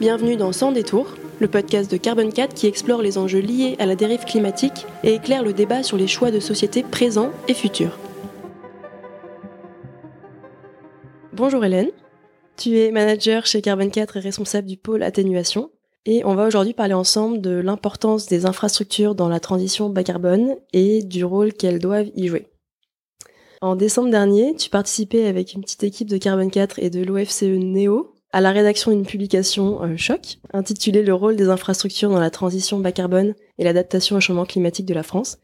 Bienvenue dans Sans détour, le podcast de Carbon 4 qui explore les enjeux liés à la dérive climatique et éclaire le débat sur les choix de société présents et futurs. Bonjour Hélène, tu es manager chez Carbon 4 et responsable du pôle atténuation. Et on va aujourd'hui parler ensemble de l'importance des infrastructures dans la transition bas carbone et du rôle qu'elles doivent y jouer. En décembre dernier, tu participais avec une petite équipe de Carbon 4 et de l'OFCE NEO à la rédaction d'une publication euh, choc intitulée Le rôle des infrastructures dans la transition bas carbone et l'adaptation au changement climatique de la France.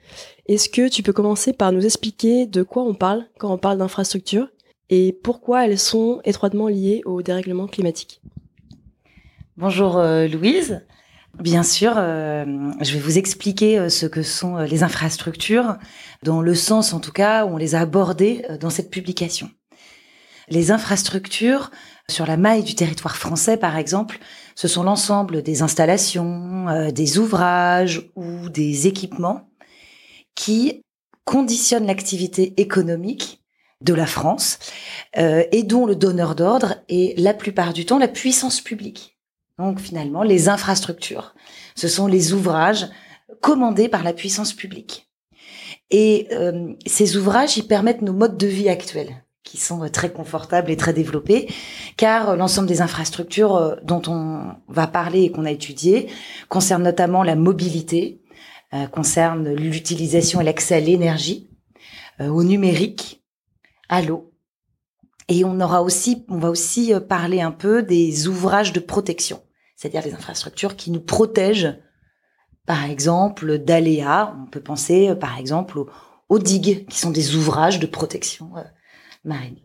Est-ce que tu peux commencer par nous expliquer de quoi on parle quand on parle d'infrastructures et pourquoi elles sont étroitement liées au dérèglement climatique? Bonjour euh, Louise. Bien sûr, euh, je vais vous expliquer ce que sont les infrastructures, dans le sens en tout cas où on les a abordées dans cette publication. Les infrastructures, sur la maille du territoire français, par exemple, ce sont l'ensemble des installations, euh, des ouvrages ou des équipements qui conditionnent l'activité économique de la France euh, et dont le donneur d'ordre est la plupart du temps la puissance publique. Donc finalement, les infrastructures, ce sont les ouvrages commandés par la puissance publique. Et euh, ces ouvrages, ils permettent nos modes de vie actuels qui sont euh, très confortables et très développés, car euh, l'ensemble des infrastructures euh, dont on va parler et qu'on a étudié concernent notamment la mobilité, euh, concernent l'utilisation et l'accès à l'énergie, au numérique, à l'eau. Et on aura aussi, on va aussi parler un peu des ouvrages de protection, c'est-à-dire les infrastructures qui nous protègent, par exemple, d'aléas. On peut penser, par exemple, aux digues, qui sont des ouvrages de protection Marine.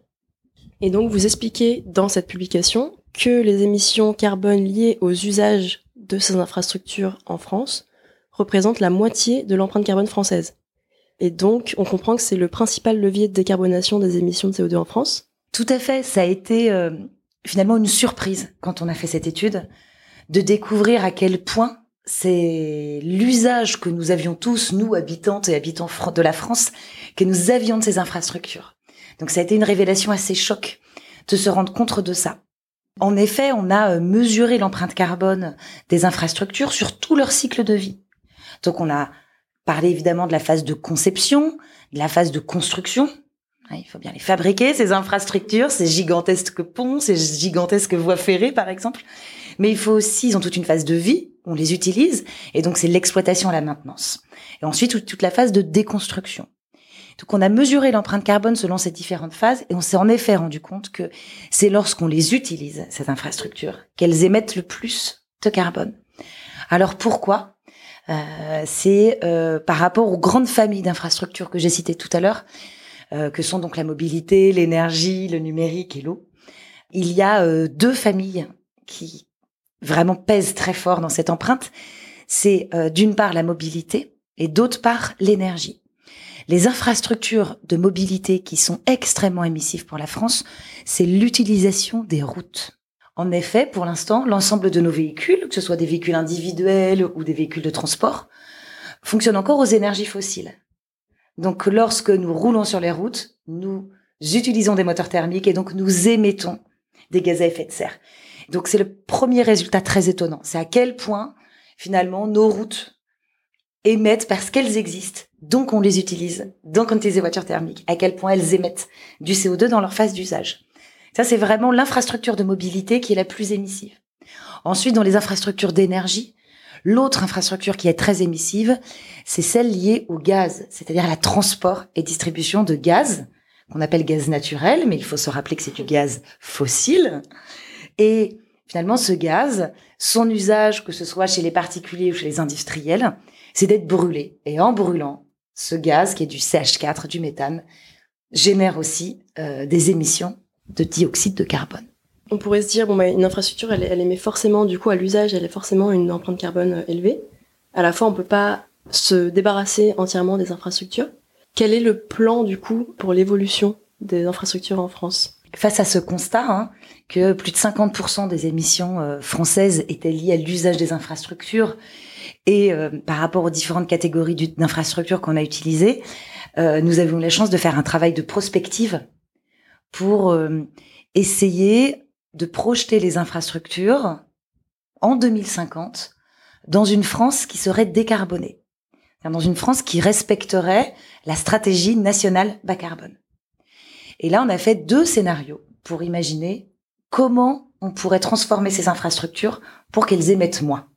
Et donc, vous expliquez dans cette publication que les émissions carbone liées aux usages de ces infrastructures en France représentent la moitié de l'empreinte carbone française. Et donc, on comprend que c'est le principal levier de décarbonation des émissions de CO2 en France. Tout à fait. Ça a été euh, finalement une surprise quand on a fait cette étude de découvrir à quel point c'est l'usage que nous avions tous, nous, habitantes et habitants de la France, que nous avions de ces infrastructures. Donc ça a été une révélation assez choc de se rendre compte de ça. En effet, on a euh, mesuré l'empreinte carbone des infrastructures sur tout leur cycle de vie. Donc on a parlé évidemment de la phase de conception, de la phase de construction. Il faut bien les fabriquer, ces infrastructures, ces gigantesques ponts, ces gigantesques voies ferrées, par exemple. Mais il faut aussi, ils ont toute une phase de vie, on les utilise, et donc c'est l'exploitation, la maintenance. Et ensuite, toute la phase de déconstruction. Donc on a mesuré l'empreinte carbone selon ces différentes phases et on s'est en effet rendu compte que c'est lorsqu'on les utilise, ces infrastructures, qu'elles émettent le plus de carbone. Alors pourquoi? Euh, C'est euh, par rapport aux grandes familles d'infrastructures que j'ai citées tout à l'heure, euh, que sont donc la mobilité, l'énergie, le numérique et l'eau. Il y a deux familles qui vraiment pèsent très fort dans cette empreinte. C'est d'une part la mobilité et d'autre part l'énergie les infrastructures de mobilité qui sont extrêmement émissives pour la France, c'est l'utilisation des routes. En effet, pour l'instant, l'ensemble de nos véhicules, que ce soit des véhicules individuels ou des véhicules de transport, fonctionnent encore aux énergies fossiles. Donc lorsque nous roulons sur les routes, nous utilisons des moteurs thermiques et donc nous émettons des gaz à effet de serre. Donc c'est le premier résultat très étonnant. C'est à quel point finalement nos routes émettent parce qu'elles existent donc on les utilise, on utilise les voitures thermiques, à quel point elles émettent du CO2 dans leur phase d'usage. Ça, c'est vraiment l'infrastructure de mobilité qui est la plus émissive. Ensuite, dans les infrastructures d'énergie, l'autre infrastructure qui est très émissive, c'est celle liée au gaz, c'est-à-dire la transport et distribution de gaz, qu'on appelle gaz naturel, mais il faut se rappeler que c'est du gaz fossile. Et finalement, ce gaz, son usage, que ce soit chez les particuliers ou chez les industriels, c'est d'être brûlé. Et en brûlant, ce gaz qui est du CH4, du méthane, génère aussi euh, des émissions de dioxyde de carbone. On pourrait se dire, bon, bah, une infrastructure, elle, elle émet forcément, du coup, à l'usage, elle est forcément une empreinte carbone euh, élevée. À la fois, on peut pas se débarrasser entièrement des infrastructures. Quel est le plan, du coup, pour l'évolution des infrastructures en France? Face à ce constat, hein, que plus de 50% des émissions euh, françaises étaient liées à l'usage des infrastructures, et euh, par rapport aux différentes catégories d'infrastructures qu'on a utilisées, euh, nous avions la chance de faire un travail de prospective pour euh, essayer de projeter les infrastructures en 2050 dans une France qui serait décarbonée, dans une France qui respecterait la stratégie nationale bas carbone. Et là, on a fait deux scénarios pour imaginer comment on pourrait transformer ces infrastructures pour qu'elles émettent moins.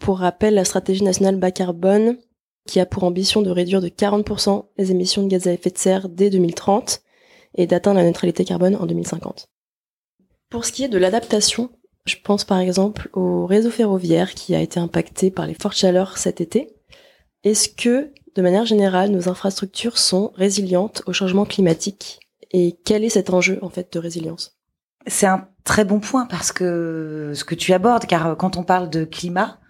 Pour rappel, la stratégie nationale bas carbone, qui a pour ambition de réduire de 40% les émissions de gaz à effet de serre dès 2030 et d'atteindre la neutralité carbone en 2050. Pour ce qui est de l'adaptation, je pense par exemple au réseau ferroviaire qui a été impacté par les fortes chaleurs cet été. Est-ce que, de manière générale, nos infrastructures sont résilientes au changement climatique Et quel est cet enjeu en fait de résilience? C'est un très bon point parce que ce que tu abordes, car quand on parle de climat,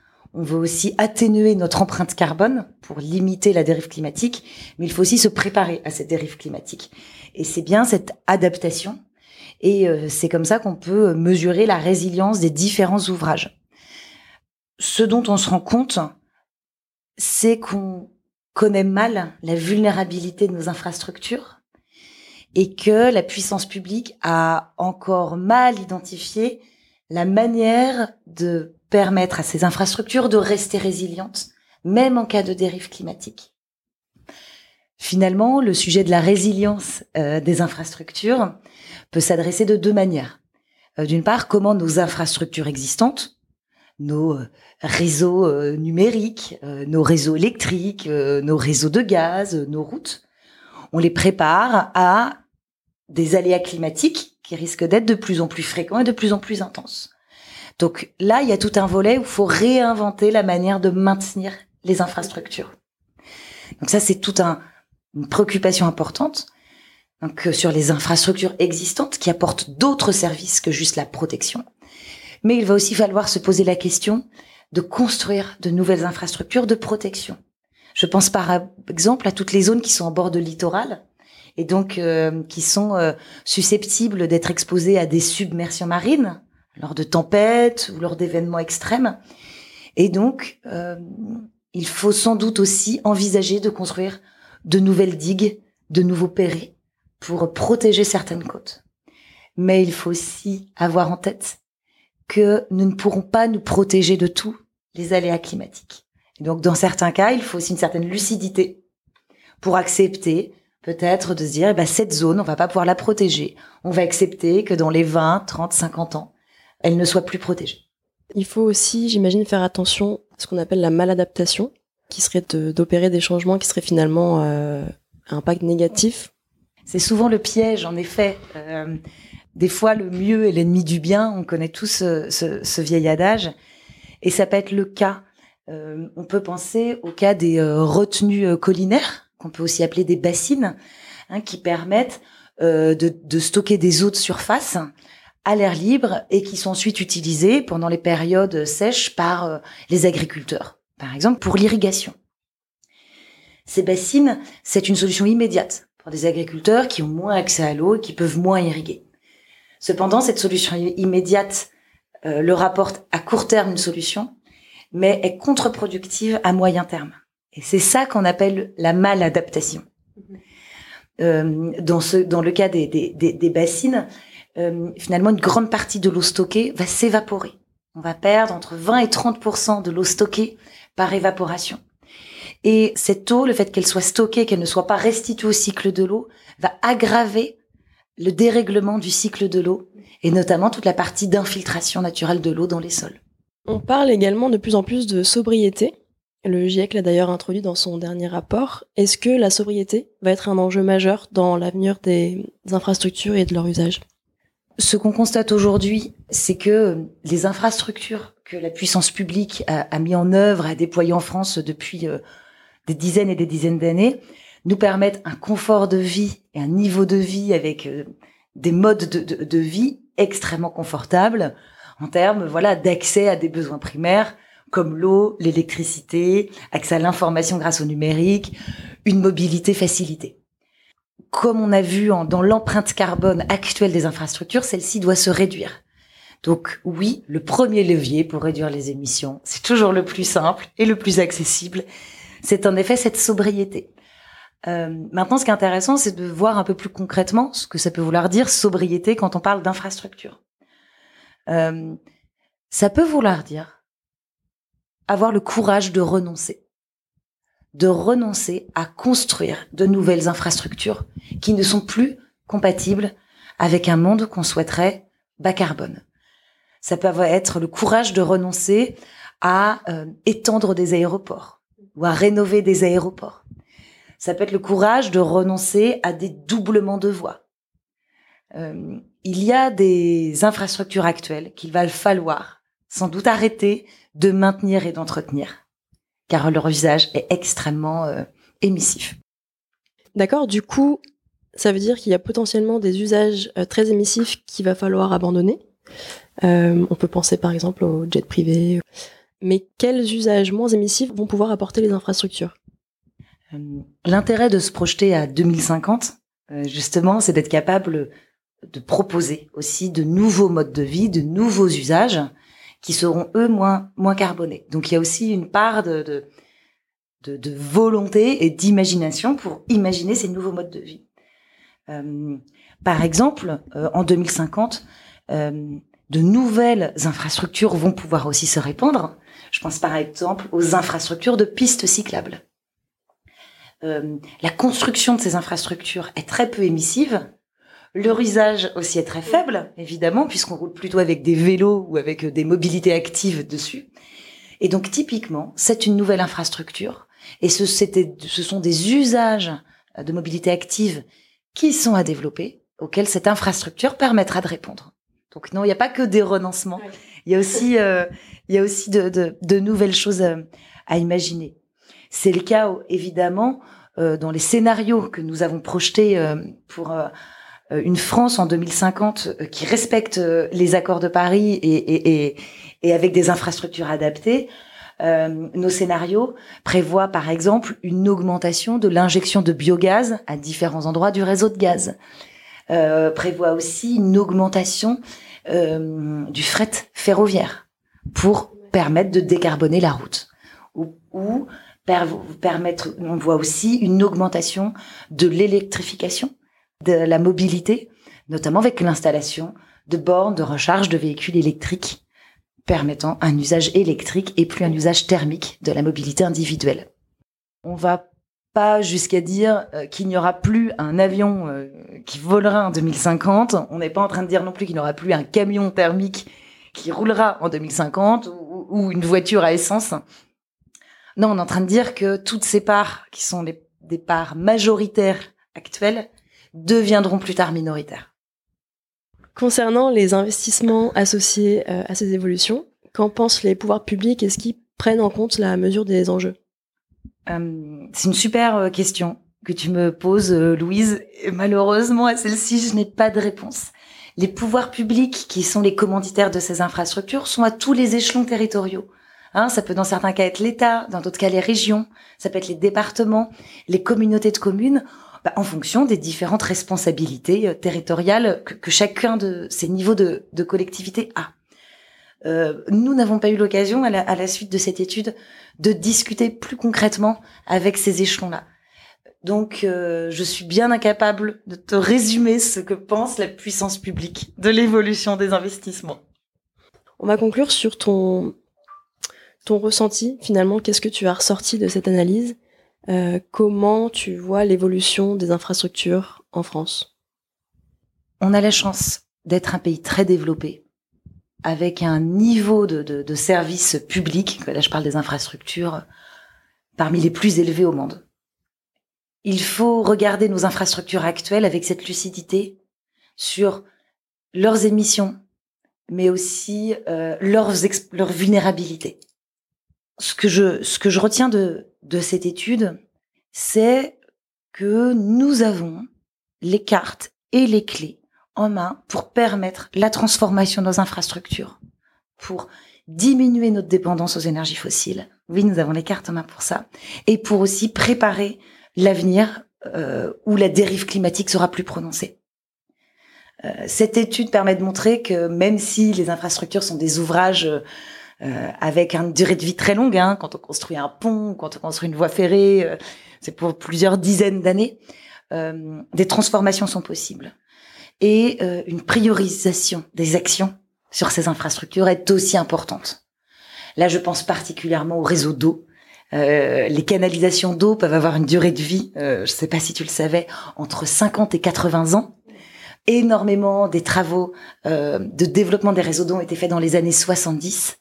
veut aussi atténuer notre empreinte carbone pour limiter la dérive climatique, mais il faut aussi se préparer à cette dérive climatique. Et c'est bien cette adaptation. Et euh, c'est comme ça qu'on peut mesurer la résilience des différents ouvrages. Ce dont on se rend compte, c'est qu'on connaît mal la vulnérabilité de nos infrastructures et que la puissance publique a encore mal identifié la manière de permettre à ces infrastructures de rester résilientes, même en cas de dérive climatique. Finalement, le sujet de la résilience euh, des infrastructures peut s'adresser de deux manières. Euh, d'une part, comment nos infrastructures existantes, nos euh, réseaux numériques, nos réseaux électriques, nos réseaux de gaz, nos routes, on les prépare à des aléas climatiques qui risquent d'être de plus en plus fréquents et de plus en plus intenses. Donc là, il y a tout un volet où il faut réinventer la manière de maintenir les infrastructures. Donc ça, c'est toute un, une préoccupation importante. Donc euh, sur les infrastructures existantes qui apportent d'autres services que juste la protection. Mais il va aussi falloir se poser la question de construire de nouvelles infrastructures de protection. Je pense par exemple à toutes les zones qui sont en bord de littoral et donc euh, qui sont euh, susceptibles d'être exposées à des submersions marines lors de tempêtes ou lors d'événements extrêmes. Et donc, euh, il faut sans doute aussi envisager de construire de nouvelles digues, de nouveaux pérés pour protéger certaines côtes. Mais il faut aussi avoir en tête que nous ne pourrons pas nous protéger de tous les aléas climatiques. Et donc, dans certains cas, il faut aussi une certaine lucidité pour accepter peut-être de se dire, eh ben, cette zone, on va pas pouvoir la protéger. On va accepter que dans les 20, 30, 50 ans, elle ne soit plus protégée. Il faut aussi, j'imagine, faire attention à ce qu'on appelle la maladaptation, qui serait d'opérer des changements qui seraient finalement euh, un impact négatif. C'est souvent le piège, en effet. Euh, des fois, le mieux est l'ennemi du bien. On connaît tous ce, ce, vieil adage. Et ça peut être le cas. Euh, on peut penser au cas des retenues collinaires, qu'on peut aussi appeler des bassines, hein, qui permettent de, de, stocker des eaux de surface à l'air libre et qui sont ensuite utilisés pendant les périodes sèches par euh, les agriculteurs, par exemple pour l'irrigation. Ces bassines, c'est une solution immédiate pour des agriculteurs qui ont moins accès à l'eau et qui peuvent moins irriguer. Cependant, cette solution immédiate euh, leur apporte à court terme une solution, mais est contre-productive à moyen terme. Et c'est ça qu'on appelle la maladaptation. Mmh. Euh, dans, ce, dans le cas des, des, des bassines, euh, finalement une grande partie de l'eau stockée va s'évaporer. On va perdre entre 20 et 30% de l'eau stockée par évaporation. Et cette eau, le fait qu'elle soit stockée, qu'elle ne soit pas restituée au cycle de l'eau, va aggraver le dérèglement du cycle de l'eau et notamment toute la partie d'infiltration naturelle de l'eau dans les sols. On parle également de plus en plus de sobriété. Le GIEC l'a d'ailleurs introduit dans son dernier rapport. Est-ce que la sobriété va être un enjeu majeur dans l'avenir des infrastructures et de leur usage? Ce qu'on constate aujourd'hui, c'est que les infrastructures que la puissance publique a, mis en œuvre, a déployées en France depuis euh, des dizaines et des dizaines d'années, nous permettent un confort de vie et un niveau de vie avec euh, des modes de, de, vie extrêmement confortables en termes voilà d'accès à des besoins primaires comme l'eau, l'électricité, accès à l'information grâce au numérique, une mobilité facilitée comme on a vu dans l'empreinte carbone actuelle des infrastructures, celle-ci doit se réduire. Donc oui, le premier levier pour réduire les émissions, c'est toujours le plus simple et le plus accessible, c'est en effet cette sobriété. Euh, maintenant, ce qui est intéressant, c'est de voir un peu plus concrètement ce que ça peut vouloir dire sobriété quand on parle d'infrastructure. Euh, Ça peut vouloir dire avoir le courage de renoncer. De renoncer à construire de nouvelles infrastructures qui ne sont plus compatibles avec un monde qu'on souhaiterait bas carbone. Ça peut être le courage de renoncer à euh, étendre des aéroports ou à rénover des aéroports. Ça peut être le courage de renoncer à des doublements de voies. Euh, il y a des infrastructures actuelles qu'il va falloir sans doute arrêter de maintenir et d'entretenir, car leur usage est extrêmement euh, émissif. D'accord, du coup, ça veut dire qu'il y a potentiellement des usages euh, très émissifs qu'il va falloir abandonner. on peut penser par exemple aux jets privés. Mais quels usages moins émissifs vont pouvoir apporter les infrastructures? L'intérêt de se projeter à 2050, justement, c'est d'être capable de proposer aussi de nouveaux modes de vie, de nouveaux usages qui seront eux moins moins carbonés. Donc il y a aussi une part de volonté et d'imagination pour imaginer ces nouveaux modes de vie. Euh, par exemple, euh, en 2050, euh, de nouvelles infrastructures vont pouvoir aussi se répandre. Je pense par exemple aux infrastructures de pistes cyclables. la construction de ces infrastructures est très peu émissive, leur usage aussi est très faible, évidemment, puisqu'on roule plutôt avec des vélos ou avec des mobilités actives dessus. Et donc, typiquement, c'est une nouvelle infrastructure. Et ce, ce sont des usages de mobilité active qui sont à développer, auxquels cette infrastructure permettra de répondre. Donc, non, il n'y a pas que des renoncements. Il y a aussi, euh, il y a aussi de, de, de nouvelles choses à, à imaginer. C'est le cas, évidemment, euh, dans les scénarios que nous avons projetés euh, pour euh, euh, une France en 2050 euh, qui respecte euh, les accords de Paris et, et, et, et avec des infrastructures adaptées, euh, nos scénarios prévoient par exemple une augmentation de l'injection de biogaz à différents endroits du réseau de gaz. Euh, prévoit aussi une augmentation euh, du fret ferroviaire pour permettre de décarboner la route. Ou, ou permettre, on voit aussi une augmentation de l'électrification de la mobilité, notamment avec l'installation de bornes de recharge de véhicules électriques permettant un usage électrique et plus un usage thermique de la mobilité individuelle. On va pas jusqu'à dire euh, qu'il n'y aura plus un avion euh, qui volera en 2050. On n'est pas en train de dire non plus qu'il n'y aura plus un camion thermique qui roulera en 2050 ou, une voiture à essence. Non, on est en train de dire que toutes ces parts qui sont des parts majoritaires actuelles deviendront plus tard minoritaires. Concernant les investissements associés euh, à ces évolutions, qu'en pensent les pouvoirs publics Est-ce qu'ils prennent en compte la mesure des enjeux? Euh, C'est une super euh, question que tu me poses, Louise. Et malheureusement, à celle-ci, je n'ai pas de réponse. Les pouvoirs publics, qui sont les commanditaires de ces infrastructures, sont à tous les échelons territoriaux. Hein, ça peut dans certains cas être l'État, dans d'autres cas les régions, ça peut être les départements, les communautés de communes. Bah, en fonction des différentes responsabilités euh, territoriales que, chacun de ces niveaux de, collectivité a. Euh, nous n'avons pas eu l'occasion, à, à la, suite de cette étude, de discuter plus concrètement avec ces échelons-là. Donc, euh, je suis bien incapable de te résumer ce que pense la puissance publique de l'évolution des investissements. On va conclure sur ton ton ressenti. Finalement, qu'est-ce que tu as ressorti de cette analyse? Euh, comment tu vois l'évolution des infrastructures en France? On a la chance d'être un pays très développé, avec un niveau de, de, de services publics, là je parle des infrastructures, parmi les plus élevés au monde. Il faut regarder nos infrastructures actuelles avec cette lucidité sur leurs émissions, mais aussi euh, leurs, leur vulnérabilité. Ce que je, ce que je retiens de, de cette étude, c'est que nous avons les cartes et les clés en main pour permettre la transformation de nos infrastructures, pour diminuer notre dépendance aux énergies fossiles. Oui, nous avons les cartes en main pour ça. Et pour aussi préparer l'avenir euh, où la dérive climatique sera plus prononcée. Euh, cette étude permet de montrer que même si les infrastructures sont des ouvrages euh, avec une durée de vie très longue. Hein, quand on construit un pont, quand on construit une voie ferrée, euh, c'est pour plusieurs dizaines d'années. Euh, des transformations sont possibles et une priorisation des actions sur ces infrastructures est aussi importante. Là, je pense particulièrement au réseau d'eau. Euh, les canalisations d'eau peuvent avoir une durée de vie, euh, je ne sais pas si tu le savais, entre 50 et 80 ans. Énormément des travaux euh, de développement des réseaux d'eau ont été faits dans les années 70.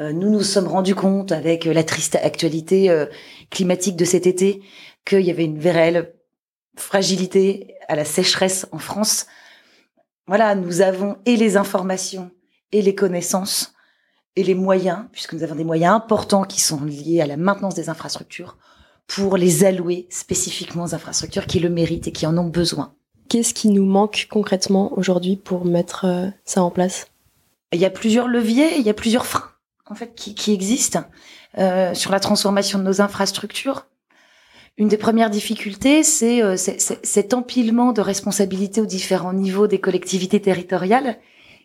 Euh, nous nous sommes rendus compte avec la triste actualité euh, climatique de cet été qu'il y avait une réelle fragilité à la sécheresse en France. Voilà, nous avons et les informations et les connaissances et les moyens, puisque nous avons des moyens importants qui sont liés à la maintenance des infrastructures, pour les allouer spécifiquement aux infrastructures qui le méritent et qui en ont besoin. Qu'est-ce qui nous manque concrètement aujourd'hui pour mettre euh, ça en place? Il y a plusieurs leviers, il y a plusieurs freins en fait qui, qui existent euh, sur la transformation de nos infrastructures. Une des premières difficultés, c'est euh, cet empilement de responsabilités aux différents niveaux des collectivités territoriales,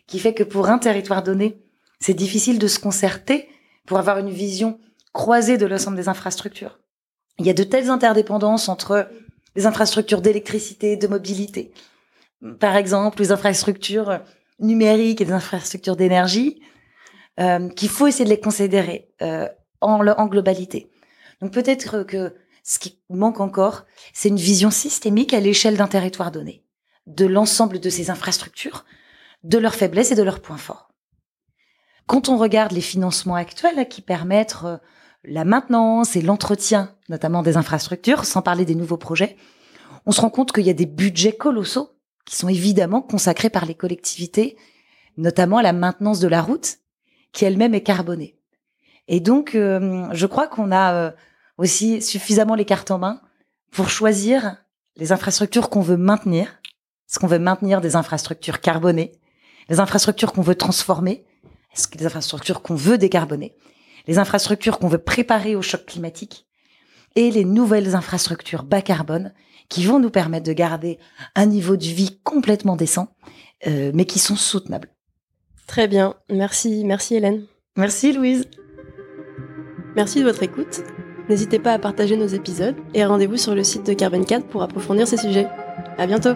qui fait que pour un territoire donné, c'est difficile de se concerter pour avoir une vision croisée de l'ensemble des infrastructures. Il y a de telles interdépendances entre les infrastructures d'électricité, de mobilité, par exemple les infrastructures numériques et les infrastructures d'énergie, qu'il faut essayer de les considérer euh, en, en globalité. Donc peut-être que ce qui manque encore, c'est une vision systémique à l'échelle d'un territoire donné, de l'ensemble de ces infrastructures, de leurs faiblesses et de leurs points forts. Quand on regarde les financements actuels qui permettent euh, la maintenance et l'entretien, notamment des infrastructures, sans parler des nouveaux projets, on se rend compte qu'il y a des budgets colossaux qui sont évidemment consacrés par les collectivités, notamment à la maintenance de la route, qui elle-même est carbonée. Et donc, euh, je crois qu'on a euh, aussi suffisamment les cartes en main pour choisir les infrastructures qu'on veut maintenir. Est-ce qu'on veut maintenir des infrastructures carbonées, les infrastructures qu'on veut transformer, est-ce que les infrastructures qu'on veut décarboner, les infrastructures qu'on veut préparer au choc climatique et les nouvelles infrastructures bas carbone qui vont nous permettre de garder un niveau de vie complètement décent, euh, mais qui sont soutenables. Très bien, merci, merci Hélène. Merci Louise. Merci de votre écoute. N'hésitez pas à partager nos épisodes et rendez-vous sur le site de Carbon 4 pour approfondir ces sujets. À bientôt.